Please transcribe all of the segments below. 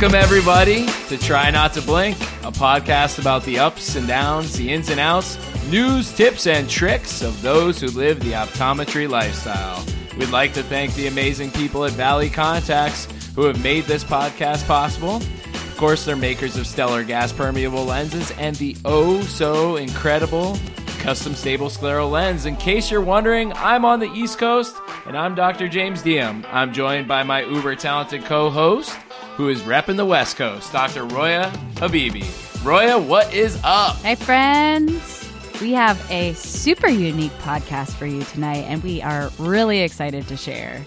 Welcome, everybody, to Try Not to Blink, a podcast about the ups and downs, the ins and outs, news, tips, and tricks of those who live the optometry lifestyle. We'd like to thank the amazing people at Valley Contax who have made this podcast possible. Of course, they're makers of stellar gas permeable lenses and the oh so incredible custom stable scleral lens. In case you're wondering, I'm on the East Coast and I'm Dr. James Diem. I'm joined by my uber talented co host who is repping the West Coast, Dr. Roya Habibi. Roya, what is up? Hey, friends. We have a super unique podcast for you tonight, and we are really excited to share.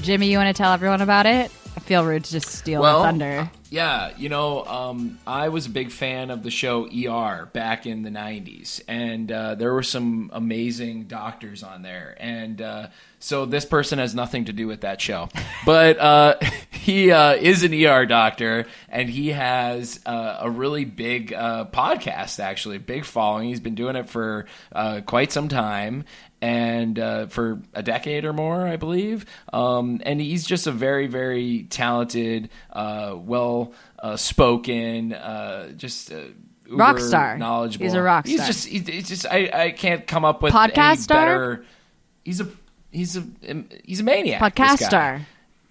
Jimmy, you want to tell everyone about it? I feel rude to just steal Well, the thunder. Yeah, you know, um, I was a big fan of the show ER back in the 90s, and uh, there were some amazing doctors on there. And uh, so this person has nothing to do with that show. But uh, he uh, is an ER doctor, and he has uh, a really big uh, podcast, actually, big following. He's been doing it for uh, quite some time and uh, for a decade or more, I believe. Um, and he's just a very, very talented, uh, well uh, spoken, uh, just uh, uber Rock star. knowledgeable. He's a rock He's star. just, he's, he's just. I, I can't come up with Podcast any star? better. He's a, he's a, he's a maniac. Podcast star.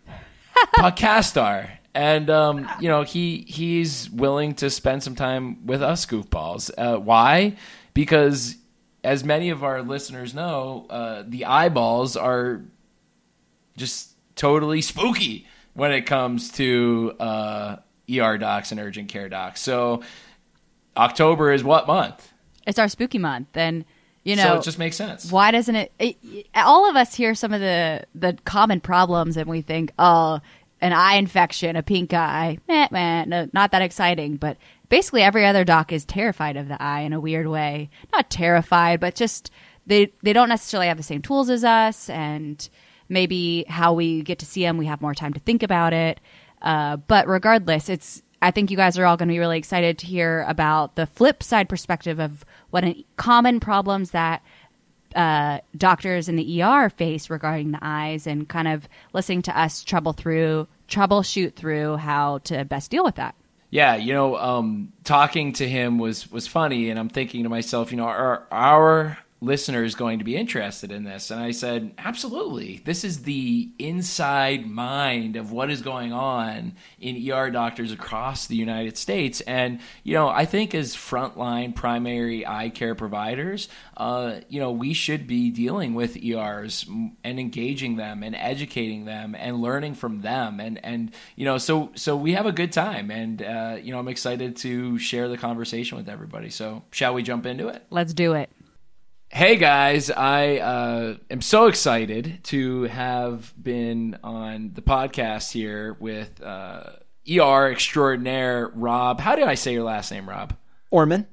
podcast star. And um, you know he he's willing to spend some time with us goofballs. Uh, why? Because as many of our listeners know, uh, the eyeballs are just totally spooky when it comes to uh, ER docs and urgent care docs. So October is what month? It's our spooky month, and you so know it just makes sense. why doesn't it, it? All of us hear some of the the common problems, and we think, oh, an eye infection, a pink eye, meh, meh, no, not that exciting. But basically, every other doc is terrified of the eye in a weird way. Not terrified, but just they they don't necessarily have the same tools as us, and maybe how we get to see them, we have more time to think about it. Uh, but regardless, it's I think you guys are all going to be really excited to hear about the flip side perspective of what an, common problems that uh, doctors in the ER face regarding the eyes, and kind of listening to us trouble through troubleshoot through how to best deal with that. Yeah, you know, um, talking to him was was funny, and I'm thinking to myself, you know, are our listeners going to be interested in this? And I said, absolutely. This is the inside mind of what is going on in ER doctors across the United States, and you know, I think as frontline primary eye care providers, uh, you know, we should be dealing with ERs and engaging them and educating them and learning from them, and and you know, so so we have a good time, and uh, you know, I'm excited to share the conversation with everybody. So, shall we jump into it? Let's do it. Hey guys, I uh, am so excited to have been on the podcast here with uh, ER extraordinaire Rob. How did I say your last name, Rob? Orman.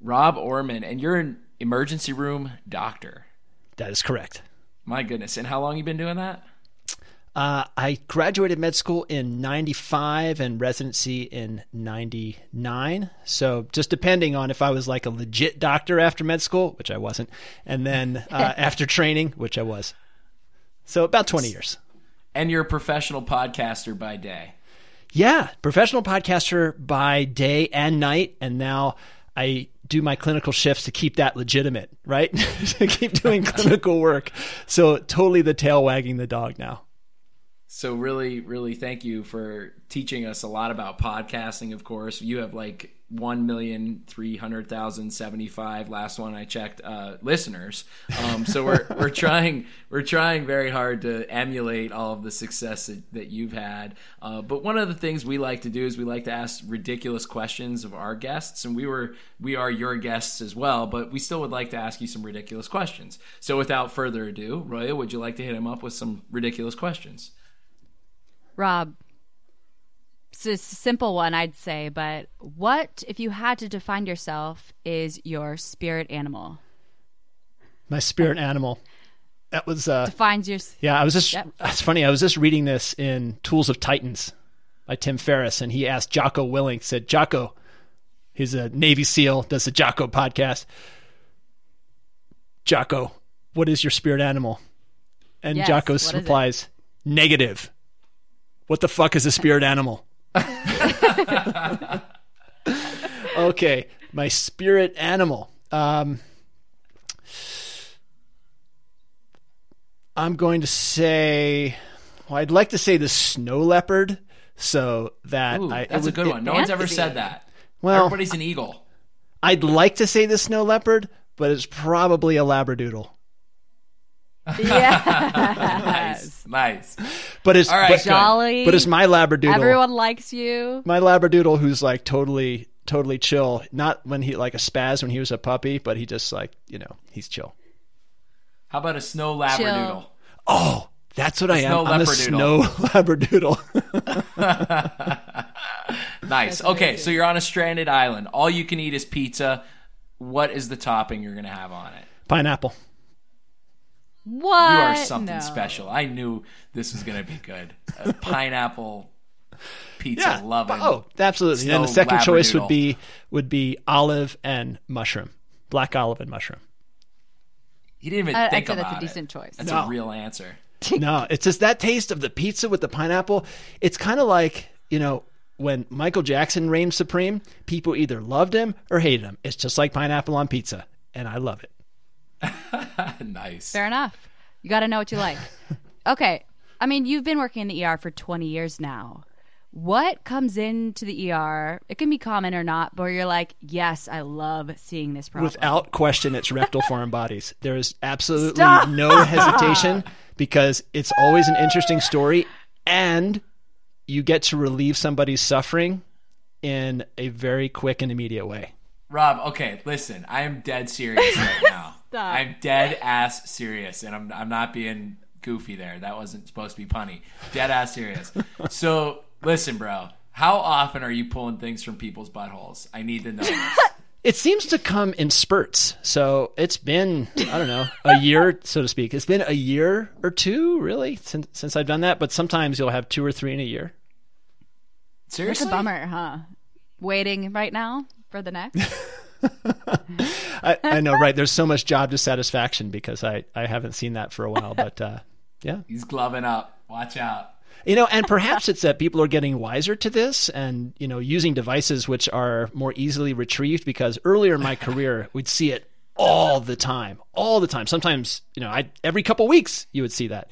Rob Orman, and you're an emergency room doctor. That is correct. My goodness, and how long you been doing that? Uh, I graduated med school in 95 and residency in 99. So just depending on if I was like a legit doctor after med school, which I wasn't, and then uh, after training, which I was. So about 20 years. And you're a professional podcaster by day. Yeah, professional podcaster by day and night. And now I do my clinical shifts to keep that legitimate, right? to keep doing clinical work. So totally the tail wagging the dog now. So really, really thank you for teaching us a lot about podcasting. Of course, you have like one million three hundred thousand seventy five. Last one I checked, uh, listeners. Um, so we're we're trying we're trying very hard to emulate all of the success that, that you've had. Uh, but one of the things we like to do is we like to ask ridiculous questions of our guests, and we were we are your guests as well. But we still would like to ask you some ridiculous questions. So without further ado, Roya, would you like to hit him up with some ridiculous questions? Rob, it's a simple one, I'd say, but what, if you had to define yourself, is your spirit animal? My spirit animal. That was uh, Defines your. Yeah, I was just. Yep. It's funny. I was just reading this in Tools of Titans by Tim Ferriss, and he asked Jocko Willink. Said Jocko, he's a Navy SEAL, does the Jocko podcast. Jocko, what is your spirit animal? And Yes, Jocko what is it? replies, negative. What the fuck is a spirit animal? okay, my spirit animal. Um, I'm going to say, well, I'd like to say the snow leopard, so that Ooh, I, it that's a good it- one. No one's ever fancy. said that. Well- everybody's an eagle. I'd like to say the snow leopard, but it's probably a labradoodle. Yes. Nice, nice. But it's All right, but. Jolly. but it's my labradoodle. Everyone likes you. my labradoodle who's like totally totally chill. Not when he like a spaz when he was a puppy, but he just like you know he's chill. How about a snow labradoodle? Oh, that's what I am. snow I'm a snow labradoodle. Nice. Okay, so you're on a stranded island. All you can eat is pizza. What is the topping you're going to have on it? Pineapple. What? You are something No. special. I knew this was going to be good. A pineapple pizza Yeah. loving. Oh, absolutely. and the Snow second choice would be would be olive and mushroom, black olive and mushroom. You didn't even I- I'd think say about that's a it. decent choice. That's No. a real answer. no, it's just that taste of the pizza with the pineapple. It's kind of like, you know, when Michael Jackson reigned supreme, people either loved him or hated him. It's just like pineapple on pizza, and I love it. nice. Fair enough. You got to know what you like. okay. I mean, you've been working in the ER for 20 years now. What comes into the ER? It can be common or not, but you're like, yes, I love seeing this problem. Without question, it's rectal foreign bodies. There is absolutely Stop. no hesitation because it's always an interesting story, and you get to relieve somebody's suffering in a very quick and immediate way. Rob, okay, listen. I am dead serious right now. Stop. I'm dead ass serious, and I'm I'm not being goofy there. That wasn't supposed to be punny. Dead ass serious. so listen, bro. How often are you pulling things from people's buttholes? I need to know. It seems to come in spurts. So it's been, I don't know, a year, so to speak. It's been a year or two, really, since, since I've done that. But sometimes you'll have two or three in a year. It's Seriously? a bummer, huh? Waiting right now for the next. I, I know, right? There's so much job dissatisfaction because I, I haven't seen that for a while. But uh, yeah. He's gloving up. Watch out. You know, and perhaps it's that people are getting wiser to this and, you know, using devices which are more easily retrieved because earlier in my career, we'd see it all the time, all the time. Sometimes, you know, I every couple weeks you would see that.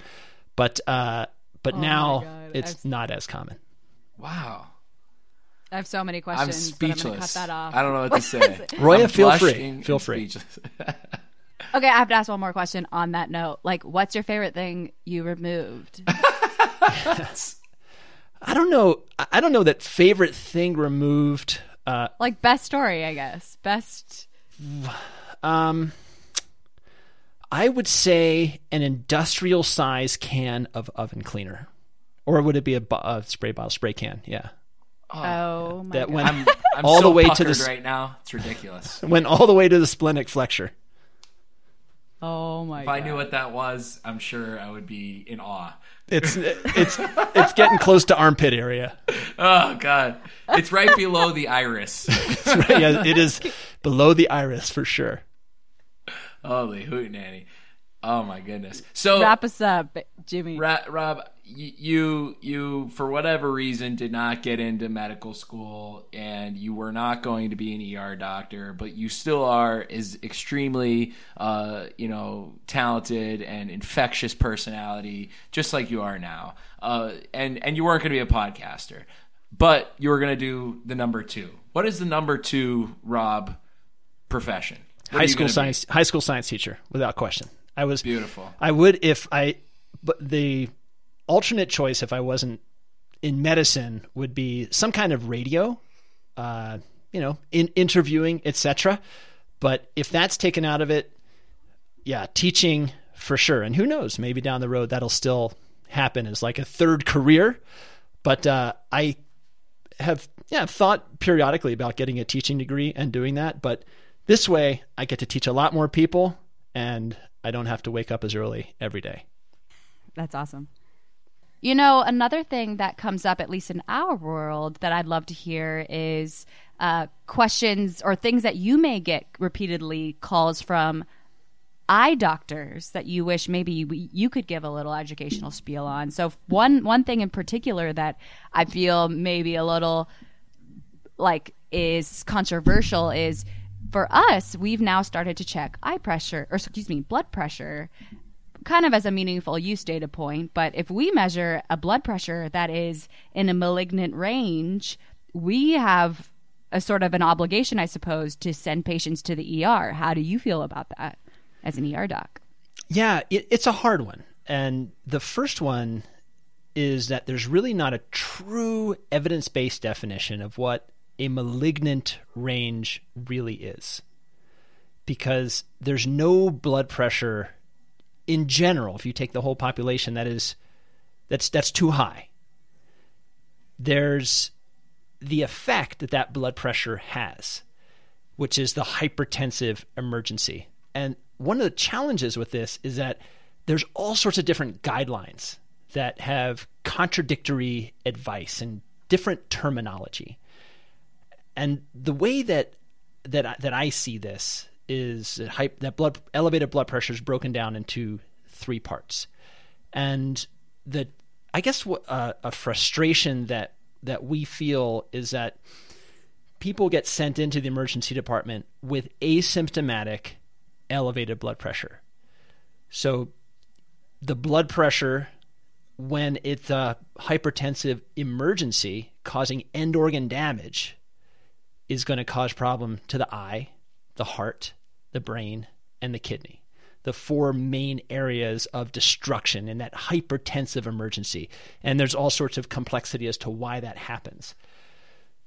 But uh but now it's I've- not as common. Wow. I have so many I'm questions, but I'm going cut that off. I don't know what to say. Roya, I'm feel free. Feel free. Okay, I have to ask one more question on that note. Like, what's your favorite thing you removed? I don't know I- I don't know that favorite thing removed uh like, best story, I guess. Best. um I would say an industrial size can of oven cleaner. Or would it be a, bo- a spray bottle, spray can? Yeah. Oh, oh my That God. went I'm, I'm all so the way to puckered the s- right now. It's ridiculous. went all the way to the splenic flexure. Oh, my If God. I knew what that was, I'm sure I would be in awe. It's it's it's getting close to armpit area. Oh God, it's right below the iris. yeah, it is below the iris for sure. Holy hootenanny! Oh my goodness. So Wrap us up, Jimmy. Ra- Rob, y- you you for whatever reason did not get into medical school, and you were not going to be an ER doctor, but you still are is extremely uh, you know talented and infectious personality, just like you are now. Uh, and and you weren't going to be a podcaster, but you were going to do the number two. What is the number two, Rob? Profession. What High school gonna be? science high school science teacher without question. I was Beautiful. I would if I but the alternate choice if I wasn't in medicine would be some kind of radio uh you know, in interviewing, etc. But if that's taken out of it, yeah, teaching for sure. And who knows, maybe down the road that'll still happen as like a third career. But uh, I have yeah thought periodically about getting a teaching degree and doing that. But this way, I get to teach a lot more people, and I don't have to wake up as early every day. That's awesome. You know, another thing that comes up, at least in our world, that I'd love to hear is uh, questions or things that you may get repeatedly calls from eye doctors that you wish maybe you could give a little educational spiel on. So one one thing in particular that I feel maybe a little like is controversial is for us, we've now started to check eye pressure or excuse me, blood pressure kind of as a meaningful use data point, but if we measure a blood pressure that is in a malignant range, we have a sort of an obligation, I suppose, to send patients to the ER. How do you feel about that as an ER doc? Yeah, it, it's a hard one. And the first one is that there's really not a true evidence based definition of what a malignant range really is. Because there's no blood pressure in general, if you take the whole population, that is that's that's too high. There's the effect that that blood pressure has, which is the hypertensive emergency. And one of the challenges with this is that there's all sorts of different guidelines that have contradictory advice and different terminology. And the way that that that I see this is that, blood elevated blood pressure is broken down into three parts, and the I guess uh, a frustration that that we feel is that people get sent into the emergency department with asymptomatic elevated blood pressure. So the blood pressure when it's a hypertensive emergency causing end organ damage is going to cause problem to the eye, the heart, the brain, and the kidney. The four main areas of destruction in that hypertensive emergency. And there's all sorts of complexity as to why that happens.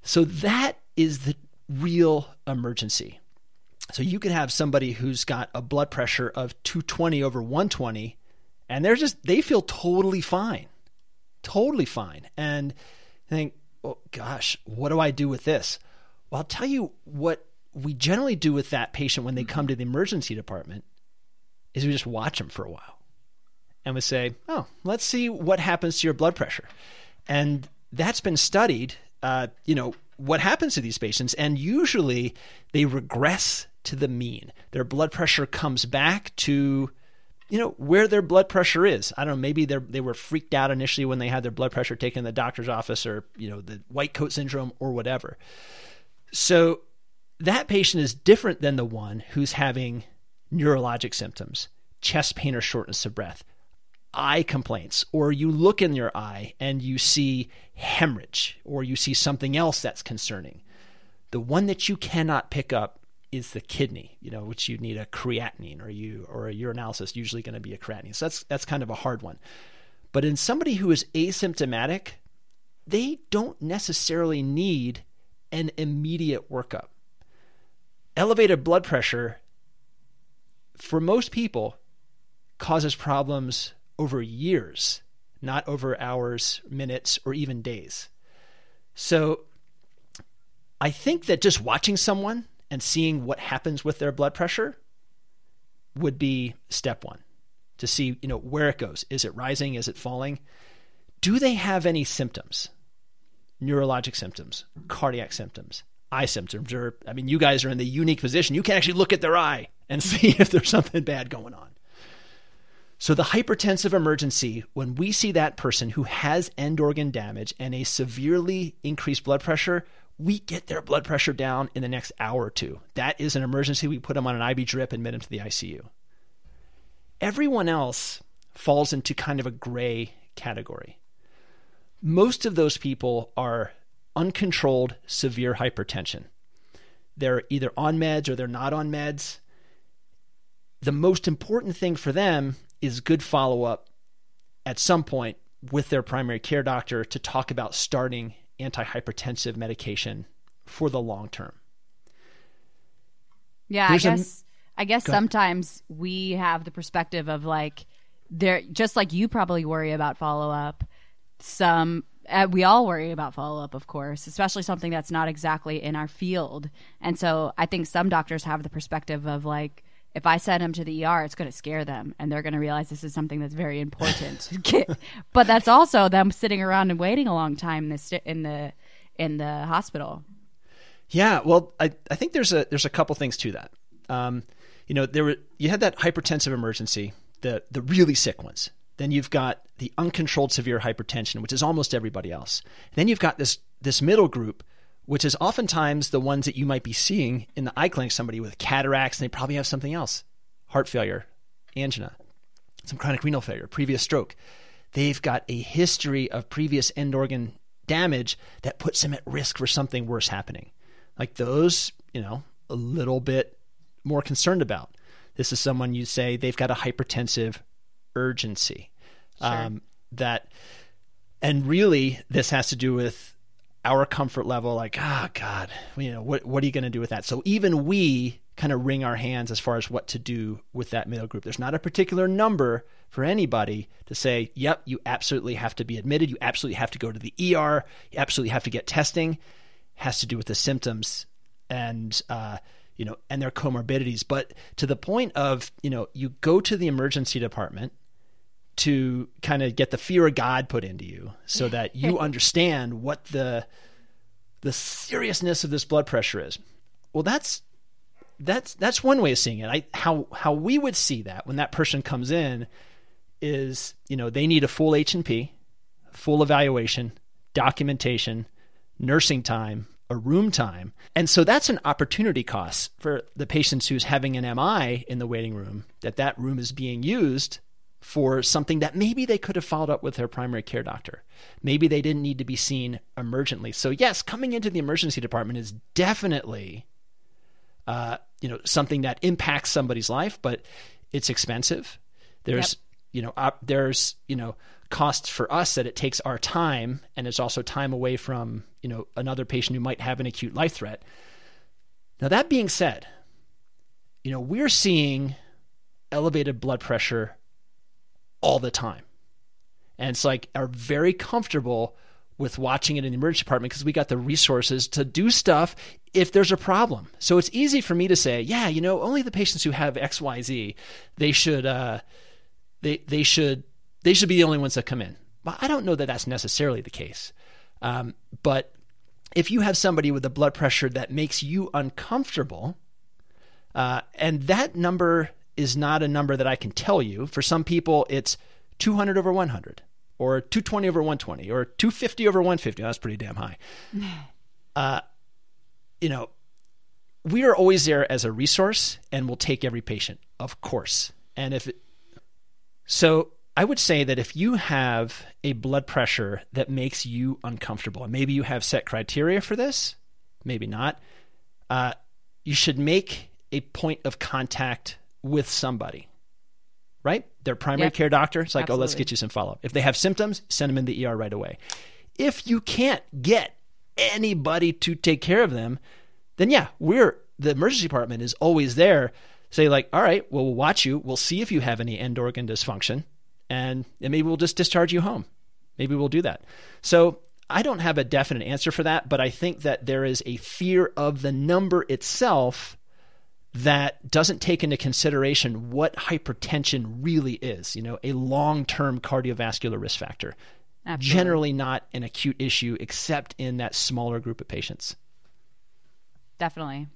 So that is the real emergency. So you could have somebody who's got a blood pressure of 220 over 120 and they're just they feel totally fine. Totally fine. And think, "Oh gosh, what do I do with this?" Well, I'll tell you what we generally do with that patient when they come to the emergency department is we just watch them for a while. And we say, "Oh, let's see what happens to your blood pressure." And that's been studied uh, you know, what happens to these patients and usually they regress to the mean. Their blood pressure comes back to you know where their blood pressure is. I don't know. Maybe they they were freaked out initially when they had their blood pressure taken in the doctor's office, or you know the white coat syndrome, or whatever. So that patient is different than the one who's having neurologic symptoms, chest pain or shortness of breath, eye complaints, or you look in your eye and you see hemorrhage, or you see something else that's concerning. The one that you cannot pick up is the kidney, you know, which you need a creatinine or you or a urinalysis usually going to be a creatinine. So that's that's kind of a hard one. But in somebody who is asymptomatic, they don't necessarily need an immediate workup. Elevated blood pressure for most people causes problems over years, not over hours, minutes, or even days. So I think that just watching someone and seeing what happens with their blood pressure would be step one to see you know where it goes. Is it rising? Is it falling? Do they have any symptoms? Neurologic symptoms? Cardiac symptoms eye symptoms or i mean you guys are in the unique position you can actually look at their eye and see if there's something bad going on so the hypertensive emergency when we see that person who has end organ damage and a severely increased blood pressure we get their blood pressure down in the next hour or two. That is an emergency. We put them on an IV drip and admit them to the ICU. Everyone else falls into kind of a gray category. Most of those people are uncontrolled severe hypertension. They're either on meds or they're not on meds. The most important thing for them is good follow up at some point with their primary care doctor to talk about starting antihypertensive medication for the long term. Yeah, There's I guess a, I guess sometimes we have the perspective of like there just like you probably worry about follow up. Some uh, we all worry about follow up, of course, especially something that's not exactly in our field. And so I think some doctors have the perspective of like if I send them to the ER, it's going to scare them, and they're going to realize this is something that's very important. but that's also them sitting around and waiting a long time in the in the in the hospital. Yeah, well, I I think there's a there's a couple things to that. Um, you know, there were you had that hypertensive emergency, the the really sick ones. Then you've got the uncontrolled severe hypertension, which is almost everybody else. then you've got this this middle group, which is oftentimes the ones that you might be seeing in the eye clinic. Somebody with cataracts, and they probably have something else, heart failure, angina, some chronic renal failure, previous stroke. They've got a history of previous end organ damage that puts them at risk for something worse happening. Like those, you know, a little bit more concerned about. This is someone you say they've got a hypertensive urgency. Sure. Um, that, and really, this has to do with our comfort level. Like, ah, oh, God, you know, what what are you going to do with that? So even we kind of wring our hands as far as what to do with that middle group. There's not a particular number for anybody to say, yep, you absolutely have to be admitted. You absolutely have to go to the ER. You absolutely have to get testing. It has to do with the symptoms and uh, you know and their comorbidities. But to the point of you know you go to the emergency department to kind of get the fear of God put into you, so that you understand what the the seriousness of this blood pressure is. Well, that's that's that's one way of seeing it. I how how we would see that when that person comes in is you know they need a full H and P, full evaluation, documentation, nursing time, a room time. And so that's an opportunity cost for the patients who's having an MI in the waiting room, that that room is being used for something that maybe they could have followed up with their primary care doctor. Maybe they didn't need to be seen emergently. So yes, coming into the emergency department is definitely uh, you know something that impacts somebody's life, but it's expensive. There's yep. you know op- there's you know costs for us that it takes our time and it's also time away from you know another patient who might have an acute life threat now that being said you know we're seeing elevated blood pressure all the time and it's like are very comfortable with watching it in the emergency department because we got the resources to do stuff if there's a problem. So it's easy for me to say, yeah, you know, only the patients who have XYZ, they should uh, they they should they should be the only ones that come in. But I don't know that that's necessarily the case. Um, but if you have somebody with a blood pressure that makes you uncomfortable, uh, and that number is not a number that I can tell you. For some people, it's 200 over 100, or 220 over 120, or 250 over 150. That's pretty damn high. Uh, you know, we are always there as a resource, and we'll take every patient, of course. And if it, so, I would say that if you have a blood pressure that makes you uncomfortable, and maybe you have set criteria for this, maybe not, uh, you should make a point of contact with somebody, right? Their primary yep. care doctor. It's like, Absolutely. oh, let's get you some follow up. If they have symptoms, send them in the ER right away. If you can't get anybody to take care of them, then yeah, we're the emergency department is always there. Say like, all right, well, we'll watch you. We'll see if you have any end organ dysfunction and, maybe we'll just discharge you home. Maybe we'll do that. So I don't have a definite answer for that, but I think that there is a fear of the number itself that doesn't take into consideration what hypertension really is, you know, a long-term cardiovascular risk factor. Absolutely. Generally not an acute issue except in that smaller group of patients. Definitely.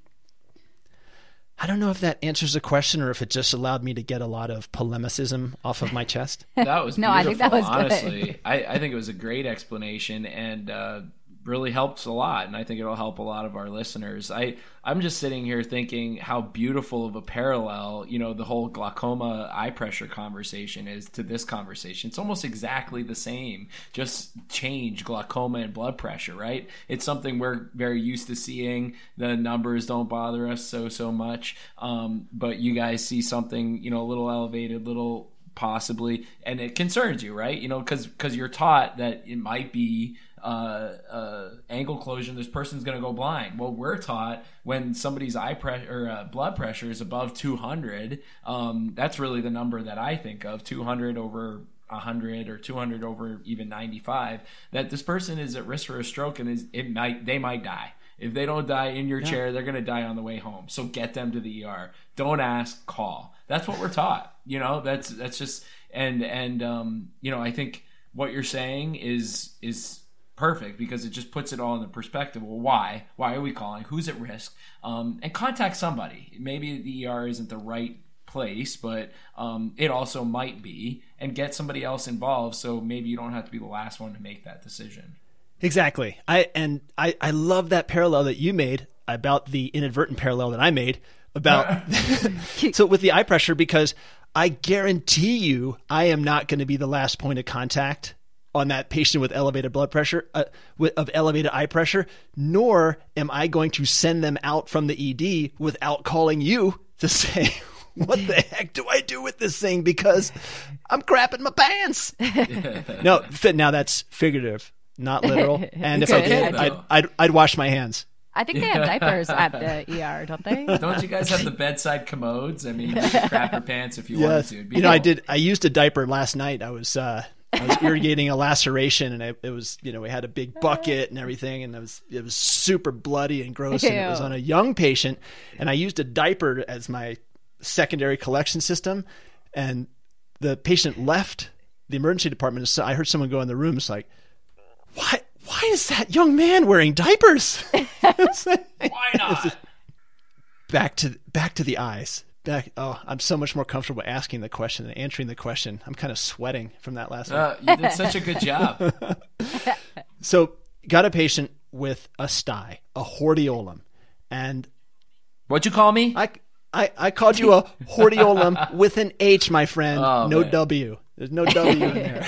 I don't know if that answers the question or if it just allowed me to get a lot of polemicism off of my chest. that was no, I think that was honestly. Good. I, I think it was a great explanation, and uh, really helps a lot and i think it'll help a lot of our listeners. I i'm just sitting here thinking how beautiful of a parallel you know the whole glaucoma eye pressure conversation is to this conversation. It's almost exactly the same. Just change glaucoma and blood pressure right? It's something we're very used to seeing. The numbers don't bother us so so much. Um, but you guys see something you know a little elevated a little possibly and it concerns you right? You know because because you're taught that it might be uh, uh, angle closure, this person's going to go blind. Well, we're taught when somebody's eye pressure or uh, blood pressure is above 200, um, that's really the number that I think of 200 over 100 or 200 over even 95 that this person is at risk for a stroke and is it might they might die. If they don't die in your yeah. chair they're going to die on the way home. So get them to the ER don't ask call. That's what we're taught you know? That's that's just and and um, you know I think what you're saying is is perfect because it just puts it all in the perspective. Well, why? Why are we calling? Who's at risk? Um, and contact somebody. Maybe the ER isn't the right place, but um, it also might be, and get somebody else involved. So maybe you don't have to be the last one to make that decision. Exactly. I and I I love that parallel that you made about the inadvertent parallel that I made about so with the eye pressure because I guarantee you I am not going to be the last point of contact on that patient with elevated blood pressure uh, with, of elevated eye pressure nor am I going to send them out from the ED without calling you to say what the heck do I do with this thing because I'm crapping my pants. no, now that's figurative, not literal. And if I did, I'd, I'd, I'd wash my hands. I think they have diapers at the ER, don't they? Don't you guys have the bedside commodes? I mean, you can crap your pants if you wanted to. Be You know, I did. I used a diaper last night. I was uh, I was irrigating a laceration, and it, it was you know we had a big bucket and everything, and it was it was super bloody and gross, and it was on a young patient, and I used a diaper as my secondary collection system, and the patient left the emergency department. So I heard someone go in the room. It's like, why? Why is that young man wearing diapers? Why not? back to back to the eyes. Back. Oh, I'm so much more comfortable asking the question than answering the question. I'm kind of sweating from that last one. Uh, you did such a good job. So, got a patient with a sty, a hordeolum, and What'd you call me? I I, I called you a hordeolum with an H, my friend. Oh, no man. W. There's no W in there.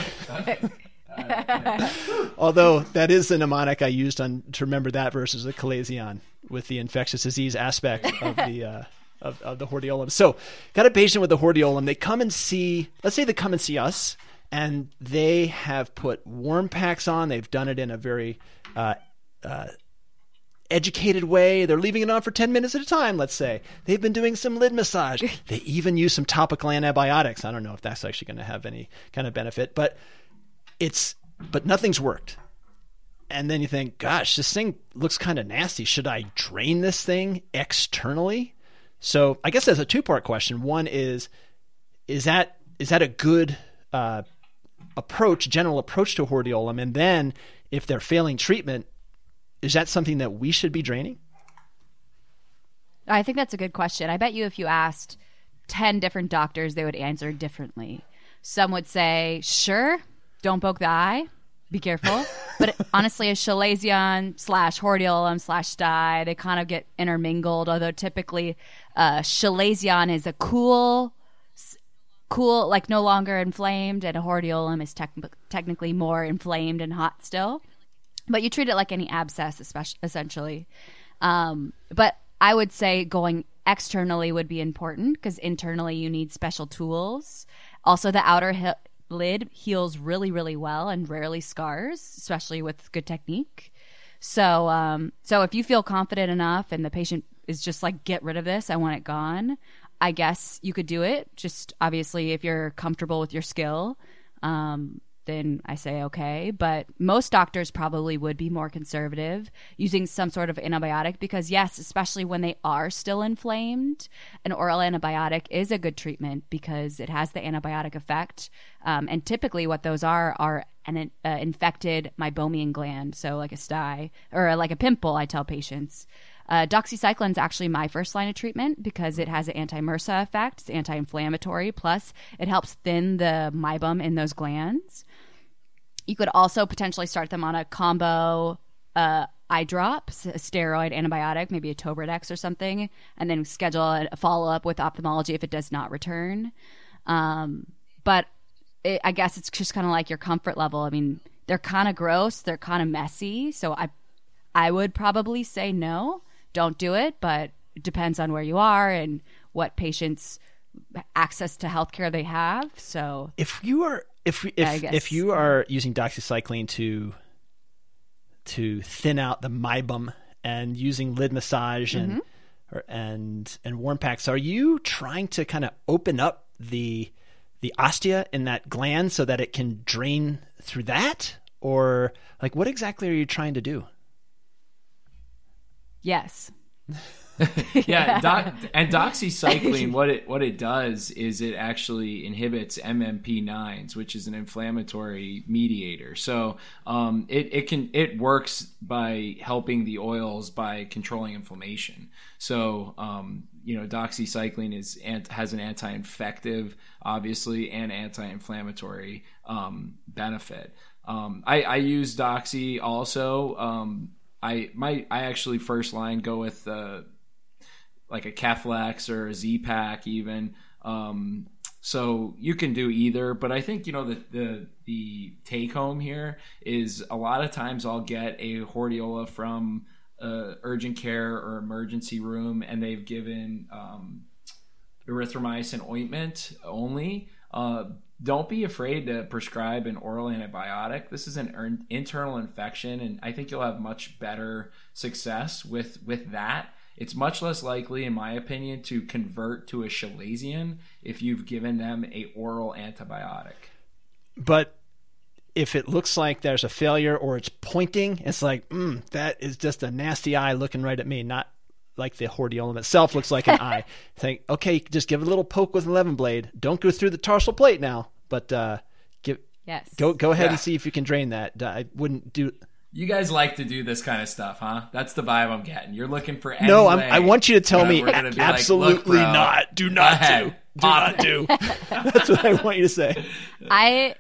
Although that is the mnemonic I used on to remember that versus the chalazion with the infectious disease aspect of the uh, of, of the hordeolum. So, got a patient with a hordeolum. They come and see. Let's say they come and see us, and they have put warm packs on. They've done it in a very uh, educated way. They're leaving it on for 10 minutes at a time, let's say. They've been doing some lid massage. they even use some topical antibiotics. I don't know if that's actually going to have any kind of benefit, but it's but nothing's worked. And then you think, gosh, this thing looks kind of nasty. Should I drain this thing externally? So, I guess that's a two-part question. One is is that is that a good uh, approach, general approach to hordeolum? And then if they're failing treatment, is that something that we should be draining? I think that's a good question. I bet you if you asked 10 different doctors, they would answer differently. Some would say, sure, don't poke the eye, be careful. but honestly, a chalazion slash hordeolum slash sty, they kind of get intermingled, although typically uh, chalazion is a cool, cool, like no longer inflamed, and a hordeolum is tec- technically more inflamed and hot still but you treat it like any abscess, especially essentially. Um, but I would say going externally would be important because internally you need special tools. Also, the outer he- lid heals really, really well and rarely scars, especially with good technique. So, um, so if you feel confident enough and the patient is just like, get rid of this, I want it gone. I guess you could do it. Just obviously, if you're comfortable with your skill, um, then I say okay. But most doctors probably would be more conservative using some sort of antibiotic because, yes, especially when they are still inflamed, an oral antibiotic is a good treatment because it has the antibiotic effect. Um, and typically, what those are are an uh, infected meibomian gland, so like a sty or like a pimple. I tell patients. Uh, doxycycline is actually my first line of treatment because it has an anti-MRSA effect. It's anti-inflammatory. Plus, it helps thin the meibum in those glands. You could also potentially start them on a combo uh, eye drop, s- a steroid antibiotic, maybe a Tobradex or something, and then schedule a follow up with ophthalmology if it does not return. Um, but it, I guess it's just kind of like your comfort level. I mean, they're kind of gross, they're kind of messy, so I, I would probably say no, don't do it. But it depends on where you are and what patients access to healthcare they have. So If you are if if if you are using doxycycline to to thin out the meibum and using lid massage and Mm-hmm. or, and and warm packs, are you trying to kind of open up the the ostia in that gland so that it can drain through that, or like what exactly are you trying to do? yes, yeah, doc, and doxycycline, what it what it does is it actually inhibits MMP9s, which is an inflammatory mediator. So um, it it can it works by helping the oils by controlling inflammation. So um, you know, doxycycline is has an anti-infective, obviously, and anti-inflammatory um, benefit. Um, I, I use doxy also. Um, I my I actually first line go with uh, like a Keflex or a Z-Pak even. Um, so you can do either, but I think you know the the the take home here is a lot of times I'll get a Hordeola from uh, urgent care or emergency room, and they've given um, erythromycin ointment only. Uh, don't be afraid to prescribe an oral antibiotic. This is an internal infection, and I think you'll have much better success with with that. It's much less likely, in my opinion, to convert to a chalazion if you've given them a oral antibiotic. But if it looks like there's a failure or it's pointing, it's like, mm, that is just a nasty eye looking right at me, not like the hordeolum itself looks like an eye. Think, okay, just give it a little poke with an 11 blade. Don't go through the tarsal plate now, but uh, give yes. Go go ahead Yeah. and see if you can drain that. I wouldn't do. You guys like to do this kind of stuff, huh? That's the vibe I'm getting. You're looking for any No, I'm, I want you to tell uh, me we're be like, absolutely "Look, bro, not. Do not ahead, do. Do not do. That's what I want you to say. I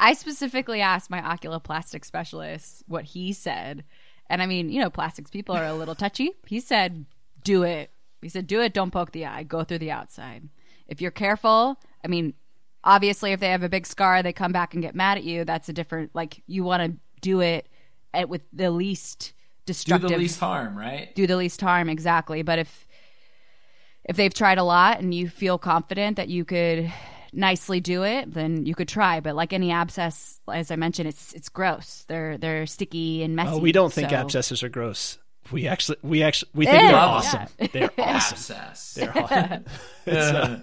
I specifically asked my oculoplastic specialist what he said. And I mean, you know, plastics people are a little touchy. He said, do it. He said, do it, don't poke the eye, go through the outside. If you're careful, I mean, obviously, if they have a big scar, they come back and get mad at you. That's a different, like, you want to do it at, with the least destructive, Do the least harm, right? do the least harm exactly but if if they've tried a lot and you feel confident that you could nicely do it then you could try but like any abscess as i mentioned it's it's gross they're they're sticky and messy Oh, we don't think so- abscesses are gross. We actually, we actually, we think Yeah. they're Yeah. awesome. They're awesome. Abscess. They're awesome. It's, uh,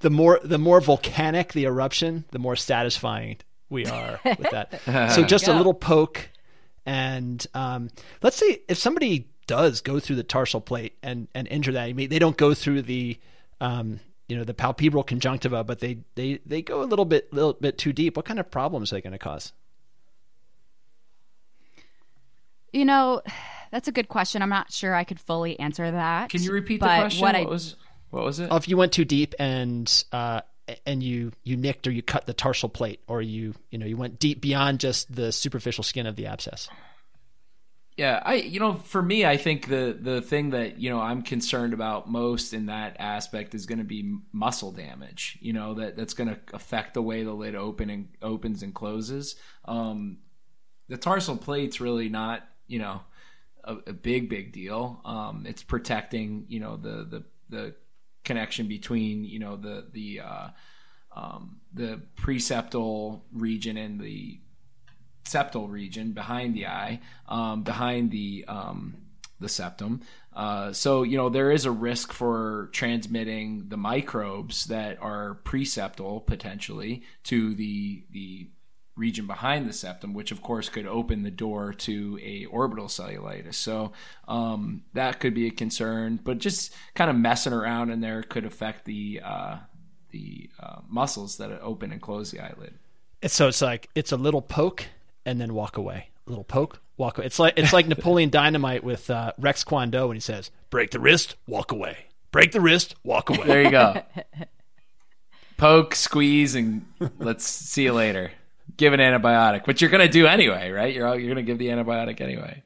the more, the more volcanic the eruption, the more satisfying we are with that. so just a little poke, and um, let's say if somebody does go through the tarsal plate and and injure that, I mean, they don't go through the um, you know the palpebral conjunctiva, but they they they go a little bit little bit too deep. What kind of problems are they going to cause? you know that's a good question i'm not sure i could fully answer that Can you repeat the question? what What, I, was what was it? Oh, if you went too deep and uh, and you you nicked or you cut the tarsal plate or you you know you went deep beyond just the superficial skin of the abscess. Yeah, I you know for me I think the the thing that you know I'm concerned about most in that aspect is going to be muscle damage. You know that that's going to affect the way the lid open and opens and closes. Um, the tarsal plate's really not you know a, a big big deal. Um, it's protecting you know the the the connection between you know the the uh, um, the preseptal region and the septal region behind the eye, um, behind the um, the septum. Uh, so you know there is a risk for transmitting the microbes that are preseptal potentially to the the region behind the septum, which of course could open the door to a orbital cellulitis. So um, that could be a concern. But just kind of messing around in there could affect the uh, the uh, muscles that open and close the eyelid. So it's like it's a little poke and then walk away. A little poke, walk away. It's like it's like Napoleon Dynamite with uh, Rex Kwon Do when he says, "Break the wrist, walk away. Break the wrist, walk away." There you go. Poke, squeeze, and let's see you later. Give an antibiotic, which you're going to do anyway, right? You're all, you're going to give the antibiotic anyway.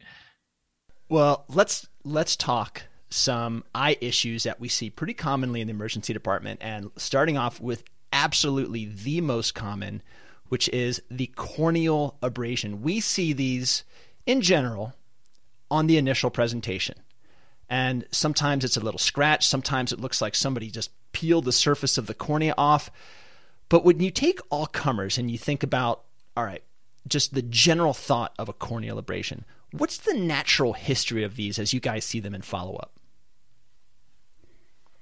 Well, let's let's talk some eye issues that we see pretty commonly in the emergency department and starting off with absolutely the most common, which is the corneal abrasion. We see these in general on the initial presentation. And sometimes it's a little scratch, sometimes it looks like somebody just peeled the surface of the cornea off. But when you take all comers and you think about, all right, just the general thought of a corneal abrasion, what's the natural history of these as you guys see them in follow up?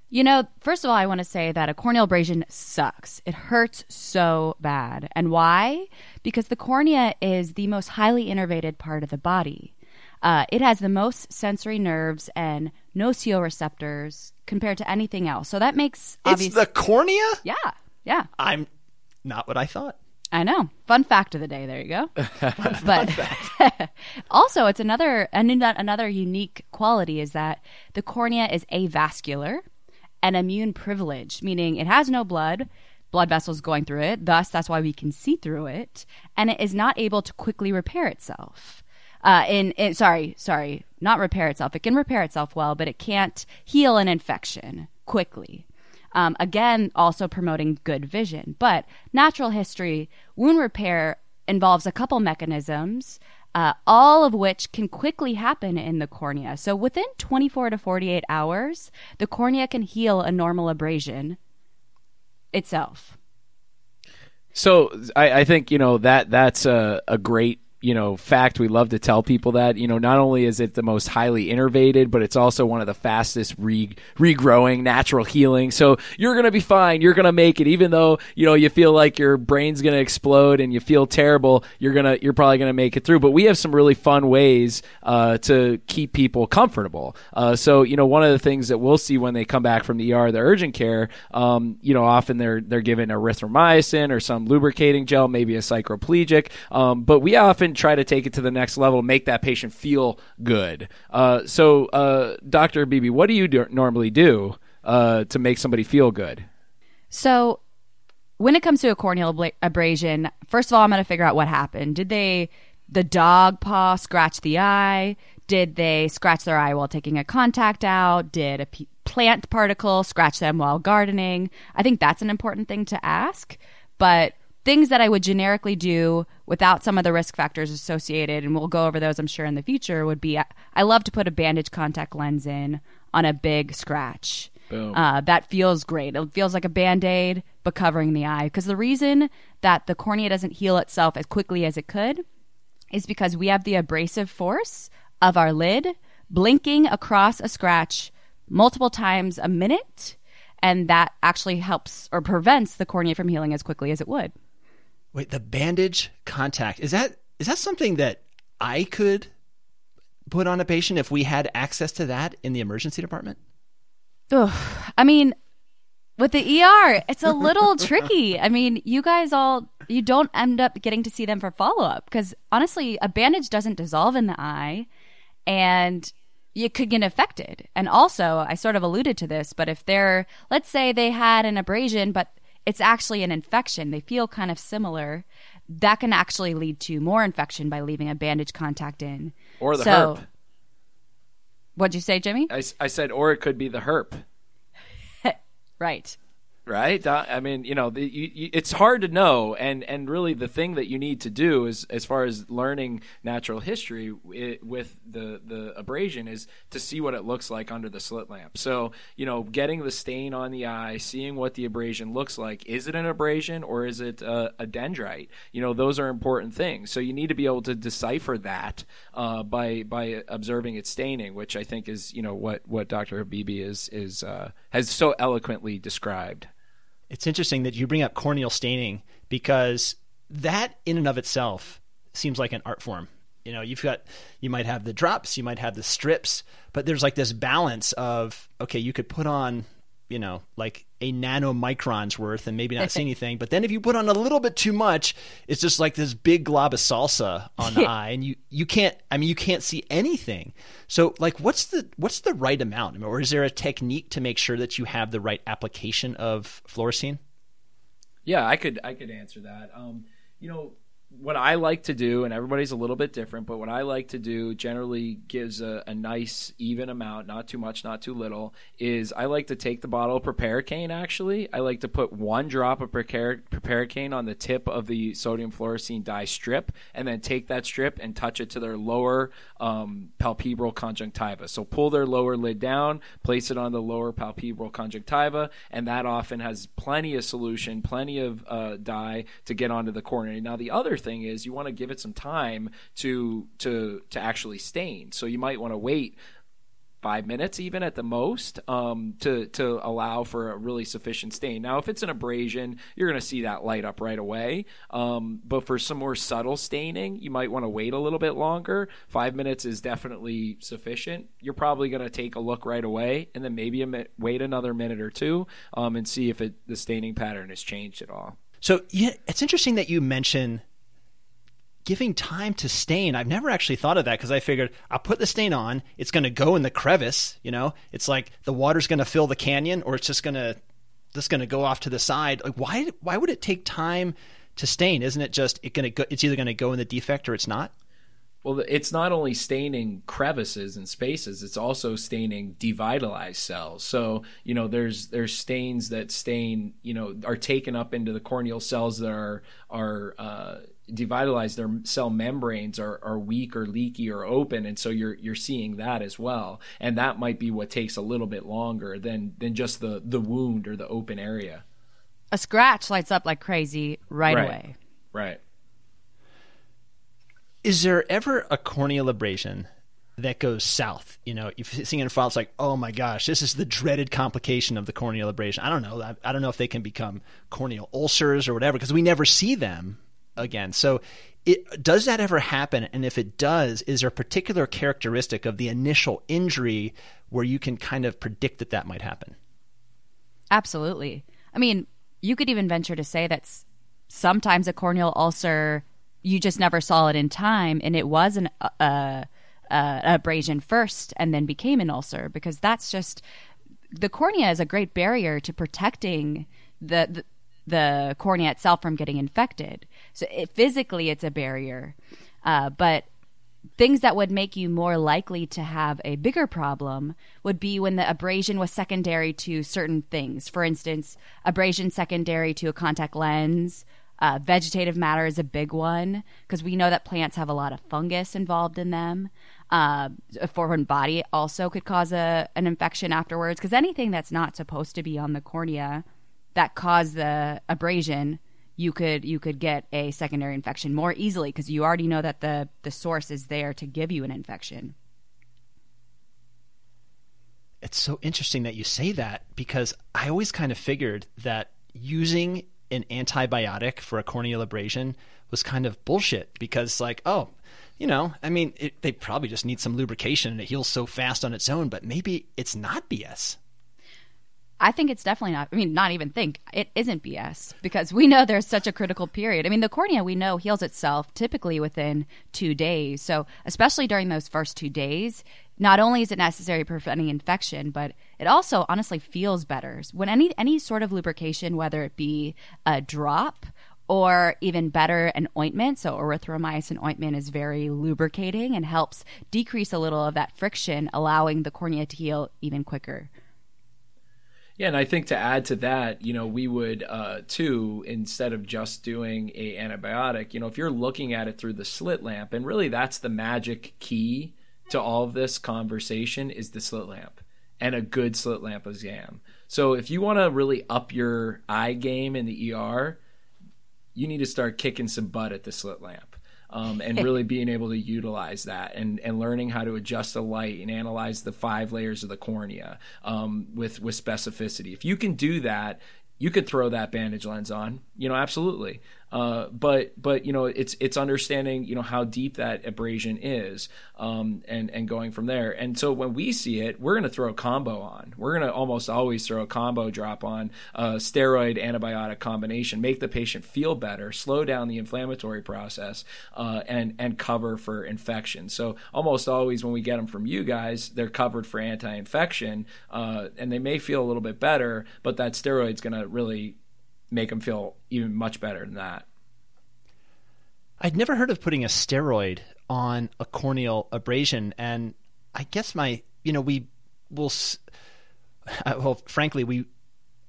You know, first of all, I want to say that a corneal abrasion sucks. It hurts so bad. And why? Because the cornea is the most highly innervated part of the body. Uh, it has the most sensory nerves and nocioreceptors compared to anything else. So that makes It's the cornea? yeah, yeah. I'm not what I thought. I know. Fun fact of the day. There you go. but also, it's another and another unique quality is that the cornea is avascular and immune privileged, meaning it has no blood, blood vessels going through it. Thus, that's why we can see through it, and it is not able to quickly repair itself. Uh, in, in sorry, sorry, not repair itself. It can repair itself well, but it can't heal an infection quickly. Um, again, also promoting good vision. But natural history, wound repair involves a couple mechanisms, uh, all of which can quickly happen in the cornea. So within 24 to 48 hours, the cornea can heal a normal abrasion itself. So I, I think you know that that's a, a great you know fact. We love to tell people that you know not only is it the most highly innervated, but it's also one of the fastest re- regrowing, natural healing. So you're gonna be fine. You're gonna make it, even though you know you feel like your brain's gonna explode and you feel terrible. You're gonna you're probably gonna make it through. But we have some really fun ways uh, to keep people comfortable. Uh, so you know one of the things that we'll see when they come back from the ER, the urgent care, um, you know often they're they're given erythromycin or some lubricating gel, maybe a cycloplegic. Um, but we often try to take it to the next level, make that patient feel good. Uh, so, uh, Dr. Beebe, what do you do, normally do uh, to make somebody feel good? So, when it comes to a corneal abla- abrasion, first of all, I'm going to figure out what happened. Did they, the dog paw, scratch the eye? Did they scratch their eye while taking a contact out? Did a p- plant particle scratch them while gardening? I think that's an important thing to ask. But things that I would generically do without some of the risk factors associated, and we'll go over those, I'm sure, in the future, would be I love to put a bandage contact lens in on a big scratch. Boom. Uh, that feels great. It feels like a band aid, but covering the eye. Because the reason that the cornea doesn't heal itself as quickly as it could is because we have the abrasive force of our lid blinking across a scratch multiple times a minute. And that actually helps or prevents the cornea from healing as quickly as it would. Wait, the bandage contact is that is that something that I could put on a patient if we had access to that in the emergency department? Oh, I mean, with the ER, it's a little tricky. I mean, you guys all you don't end up getting to see them for follow up because honestly, a bandage doesn't dissolve in the eye, and you could get affected. And also, I sort of alluded to this, but if they're, let's say they had an abrasion, but it's actually an infection, they feel kind of similar. That can actually lead to more infection by leaving a bandage contact in. Or the So- herp. What'd you say, Jimmy? I said, or it could be the herp. Right. Right? I mean, you know, the, you, you, it's hard to know, and and really the thing that you need to do is, as far as learning natural history i with the the abrasion, is to see what it looks like under the slit lamp. So, you know, getting the stain on the eye, seeing what the abrasion looks like. Is it an abrasion or is it a, a dendrite? You know, those are important things. So you need to be able to decipher that uh, by by observing its staining, which I think is you know what what Dr. Habibi is is uh, has so eloquently described. It's interesting that you bring up corneal staining because that in and of itself seems like an art form. You know, you've got you might have the drops, you might have the strips, but there's like this balance of okay, you could put on, you know, like a nanomicron's worth and maybe not see anything, but then if you put on a little bit too much, it's just like this big glob of salsa on the eye and you you can't I mean you can't see anything. So like what's the what's the right amount? I mean, or is there a technique to make sure that you have the right application of fluorescein? Yeah, I could I could answer that. Um, you know, what I like to do, and everybody's a little bit different, but what I like to do generally gives a, a nice even amount, not too much, not too little. Is I like to take the bottle of Proparacaine. Actually, I like to put one drop of Prepar- Proparacaine on the tip of the sodium fluorescein dye strip, and then take that strip and touch it to their lower um, palpebral conjunctiva. So pull their lower lid down, place it on the lower palpebral conjunctiva, and that often has plenty of solution, plenty of uh, dye to get onto the cornea. Now the other thing is you want to give it some time to to to actually stain. So you might want to wait five minutes, even at the most, um, to to allow for a really sufficient stain. Now, if it's an abrasion, you're going to see that light up right away. Um, but for some more subtle staining, you might want to wait a little bit longer. Five minutes is definitely sufficient. You're probably going to take a look right away, and then maybe a mi- wait another minute or two um, and see if it, the staining pattern has changed at all. So yeah, it's interesting that you mention giving time to stain. I've never actually thought of that because I figured I'll put the stain on, it's going to go in the crevice. You know, it's like the water's going to fill the canyon, or it's just going to just going to go off to the side. Like why why would it take time to stain? Isn't it just it going to? It's either going to go in the defect or it's not. Well, it's not only staining crevices and spaces; it's also staining devitalized cells. So, you know, there's there's stains that stain, you know, are taken up into the corneal cells that are are uh, devitalized. Their cell membranes are, are weak or leaky or open, and so you're you're seeing that as well. And that might be what takes a little bit longer than than just the the wound or the open area. A scratch lights up like crazy right, Right. away. Right. Is there ever a corneal abrasion that goes south? You know, you've seen in a file, it's like, oh my gosh, this is the dreaded complication of the corneal abrasion. I don't know. I, I don't know if they can become corneal ulcers or whatever because we never see them again. So, it, does that ever happen? And if it does, is there a particular characteristic of the initial injury where you can kind of predict that that might happen? Absolutely. I mean, you could even venture to say that sometimes a corneal ulcer, you just never saw it in time, and it was an uh, uh, uh, abrasion first and then became an ulcer because that's just the cornea is a great barrier to protecting the, the the cornea itself from getting infected. So it, physically, it's a barrier, uh, but things that would make you more likely to have a bigger problem would be when the abrasion was secondary to certain things. For instance, abrasion secondary to a contact lens. Uh, vegetative matter is a big one because we know that plants have a lot of fungus involved in them. Uh, a foreign body also could cause a, an infection afterwards because anything that's not supposed to be on the cornea that cause the abrasion you could you could get a secondary infection more easily because you already know that the the source is there to give you an infection. It's so interesting that you say that because I always kind of figured that using an antibiotic for a corneal abrasion was kind of bullshit because, like, oh, you know, I mean, it, they probably just need some lubrication and it heals so fast on its own, but maybe it's not BS. I think it's definitely not. I mean, not even think it isn't BS because we know there's such a critical period. I mean, the cornea we know heals itself typically within two days. So, especially during those first two days, not only is it necessary preventing infection, but it also honestly feels better when any any sort of lubrication, whether it be a drop or even better, an ointment. So, erythromycin ointment is very lubricating and helps decrease a little of that friction, allowing the cornea to heal even quicker. Yeah, and I think to add to that, you know, we would uh, too instead of just doing a antibiotic, you know, if you're looking at it through the slit lamp, and really that's the magic key to all of this conversation is the slit lamp and a good slit lamp exam. So if you want to really up your eye game in the ER, you need to start kicking some butt at the slit lamp. Um, and really being able to utilize that and, and learning how to adjust the light and analyze the five layers of the cornea um, with with specificity. If you can do that, you could throw that bandage lens on, you know, absolutely. Uh, but but you know, it's it's understanding you know how deep that abrasion is, um, and and going from there. And so when we see it, we're going to throw a combo on. We're going to almost always throw a combo drop on a steroid antibiotic combination, make the patient feel better, slow down the inflammatory process, uh, and and cover for infection. So almost always when we get them from you guys, they're covered for anti-infection, uh, and they may feel a little bit better, but that steroid's going to really make them feel even much better than that. I'd never heard of putting a steroid on a corneal abrasion, and I guess my, you know, we will, s- uh, well, frankly, we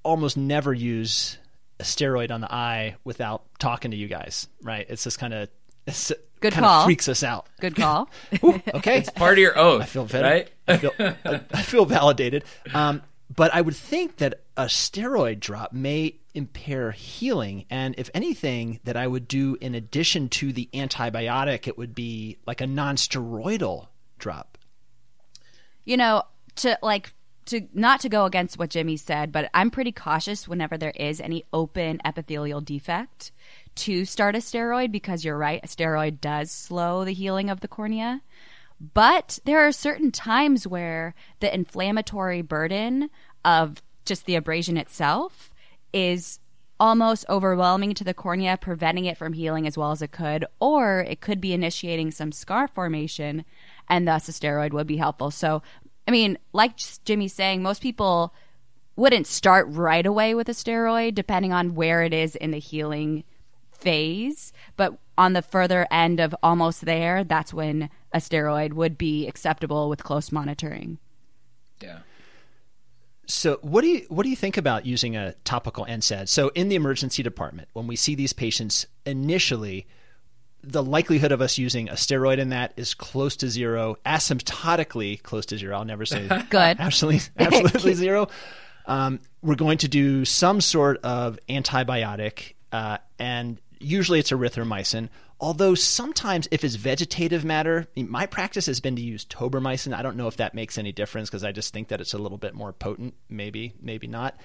almost never use a steroid on the eye without talking to you guys, right? It's just kind of, it's Good kind call. of freaks us out. Good call. Ooh, okay, it's Part of your oath, I feel better. right? I feel, I, I feel validated. Um, but I would think that a steroid drop may impair healing, and if anything, that I would do in addition to the antibiotic, it would be like a non-steroidal drop. You know, to like to not to go against what Jimmy said, but I'm pretty cautious whenever there is any open epithelial defect to start a steroid because you're right, a steroid does slow the healing of the cornea. But there are certain times where the inflammatory burden of just the abrasion itself is almost overwhelming to the cornea, preventing it from healing as well as it could, or it could be initiating some scar formation, and thus a steroid would be helpful. So, I mean, like Jimmy's saying, most people wouldn't start right away with a steroid, depending on where it is in the healing phase. But on the further end of almost there, that's when a steroid would be acceptable with close monitoring. Yeah. So, what do you what do you think about using a topical NSAID? So, in the emergency department, when we see these patients initially, the likelihood of us using a steroid in that is close to zero, asymptotically close to zero. I'll never say good, absolutely, absolutely zero. Um, we're going to do some sort of antibiotic, uh, and usually it's erythromycin. Although sometimes, if it's vegetative matter, my practice has been to use tobramycin. I don't know if that makes any difference because I just think that it's a little bit more potent. Maybe, maybe not.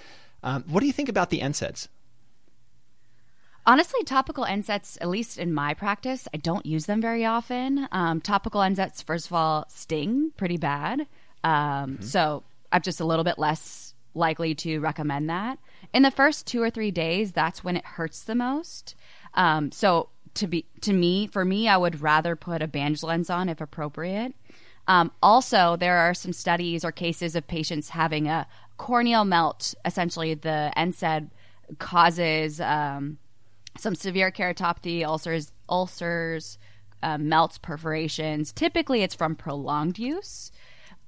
Um, what do you think about the NSAIDs? Honestly, topical NSAIDs, at least in my practice, I don't use them very often. Um, topical NSAIDs, first of all, sting pretty bad. Um, mm-hmm. So I'm just a little bit less likely to recommend that. In the first two or three days, that's when it hurts the most. Um, so to be to me for me i would rather put a bandage lens on if appropriate. Um, also there are some studies or cases of patients having a corneal melt essentially the NSAID causes um, some severe keratopathy ulcers ulcers uh, melts perforations. Typically it's from prolonged use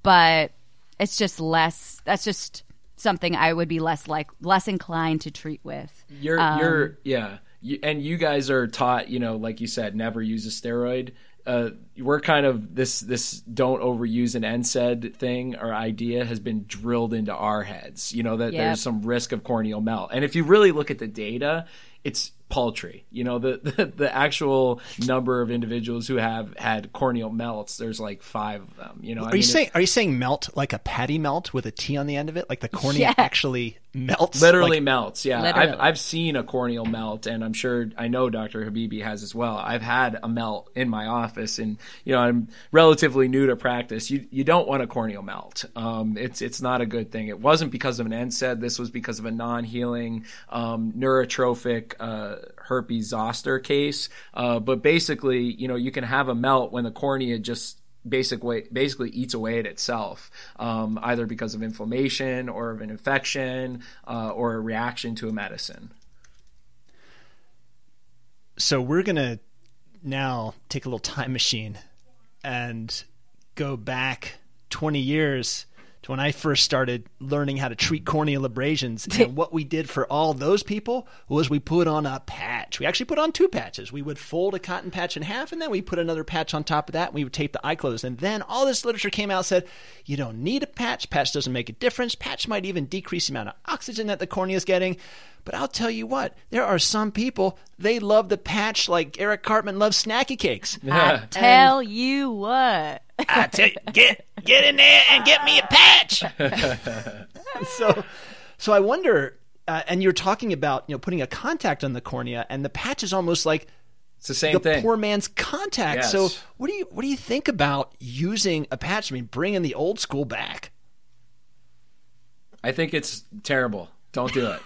but it's just less that's just something i would be less like less inclined to treat with. You're um, you're yeah and you guys are taught, you know, like you said, never use a steroid. Uh, we're kind of this this don't overuse an NSAID thing or idea has been drilled into our heads. You know that yep. there's some risk of corneal melt, and if you really look at the data, it's paltry. You know, the, the, the actual number of individuals who have had corneal melts, there's like five of them. You know, are I you saying are you saying melt like a patty melt with a T on the end of it, like the cornea yes. actually melts? Literally like, melts. Yeah, literally. I've I've seen a corneal melt, and I'm sure I know Dr. Habibi has as well. I've had a melt in my office, and you know, I'm relatively new to practice. You you don't want a corneal melt. Um, it's it's not a good thing. It wasn't because of an NSAID. This was because of a non-healing um, neurotrophic. Uh, herpes zoster case. Uh, but basically, you know, you can have a melt when the cornea just basic way, basically eats away at itself, um, either because of inflammation or of an infection uh, or a reaction to a medicine. So we're gonna now take a little time machine and go back 20 years to when I first started learning how to treat corneal abrasions. And what we did for all those people was we put on a patch. We actually put on two patches. We would fold a cotton patch in half, and then we put another patch on top of that. And we would tape the eye closed. And then all this literature came out said you don't need a patch. Patch doesn't make a difference. Patch might even decrease the amount of oxygen that the cornea is getting. But I'll tell you what, there are some people they love the patch like Eric Cartman loves snacky cakes. I tell and you what. I tell you, get get in there and get me a patch. so, so I wonder. Uh, and you're talking about you know putting a contact on the cornea, and the patch is almost like it's the same the thing. poor man's contact. Yes. So, what do you what do you think about using a patch? I mean, bringing the old school back. I think it's terrible. Don't do it.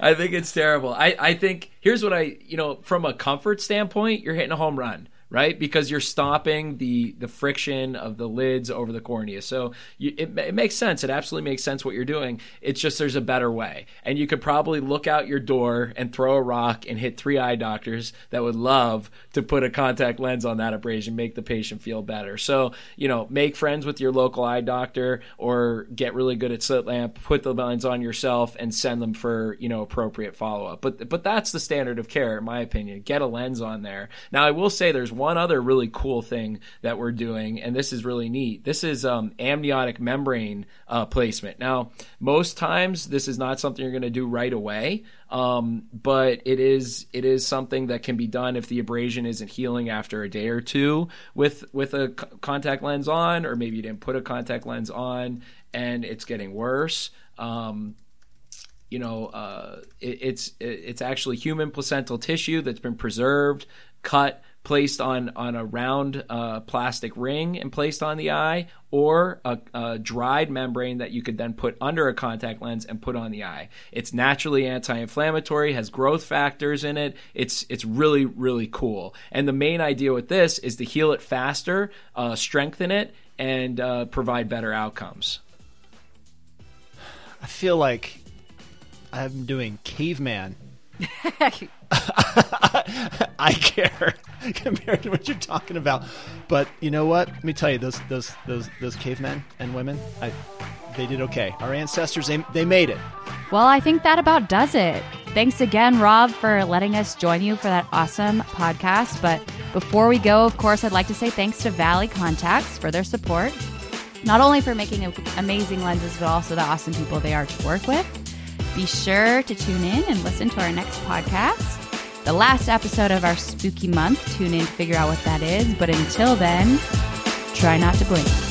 I think it's terrible. I, I think here's what I you know from a comfort standpoint, you're hitting a home run right? Because you're stopping the the friction of the lids over the cornea. So you, it, it makes sense. It absolutely makes sense what you're doing. It's just there's a better way, and you could probably look out your door and throw a rock and hit three eye doctors that would love to put a contact lens on that abrasion, make the patient feel better. So you know, make friends with your local eye doctor, or get really good at slit lamp, put the lens on yourself, and send them for you know appropriate follow up. But but that's the standard of care, in my opinion. Get a lens on there. Now I will say there's one other really cool thing that we're doing, and this is really neat. This is um, amniotic membrane uh, placement. Now, most times this is not something you're going to do right away, um, but it is it is something that can be done if the abrasion isn't healing after a day or two with with a c- contact lens on, or maybe you didn't put a contact lens on and it's getting worse. Um, you know, uh, it, it's it's actually human placental tissue that's been preserved, cut, placed on on a round uh, plastic ring and placed on the eye, or a, a, dried membrane that you could then put under a contact lens and put on the eye. It's naturally anti-inflammatory, has growth factors in it. It's it's really really cool. And the main idea with this is to heal it faster, uh, strengthen it, and uh, provide better outcomes. I feel like I'm doing caveman. I care compared to what you're talking about. But you know what? Let me tell you, those those those those cavemen and women, I, they did okay. Our ancestors, they, they made it. Well, I think that about does it. Thanks again, Rob, for letting us join you for that awesome podcast. But before we go, of course, I'd like to say thanks to Valley Contax for their support, not only for making amazing lenses, but also the awesome people they are to work with. Be sure to tune in and listen to our next podcast. The last episode of our spooky month. Tune in to figure out what that is. But until then, try not to blink.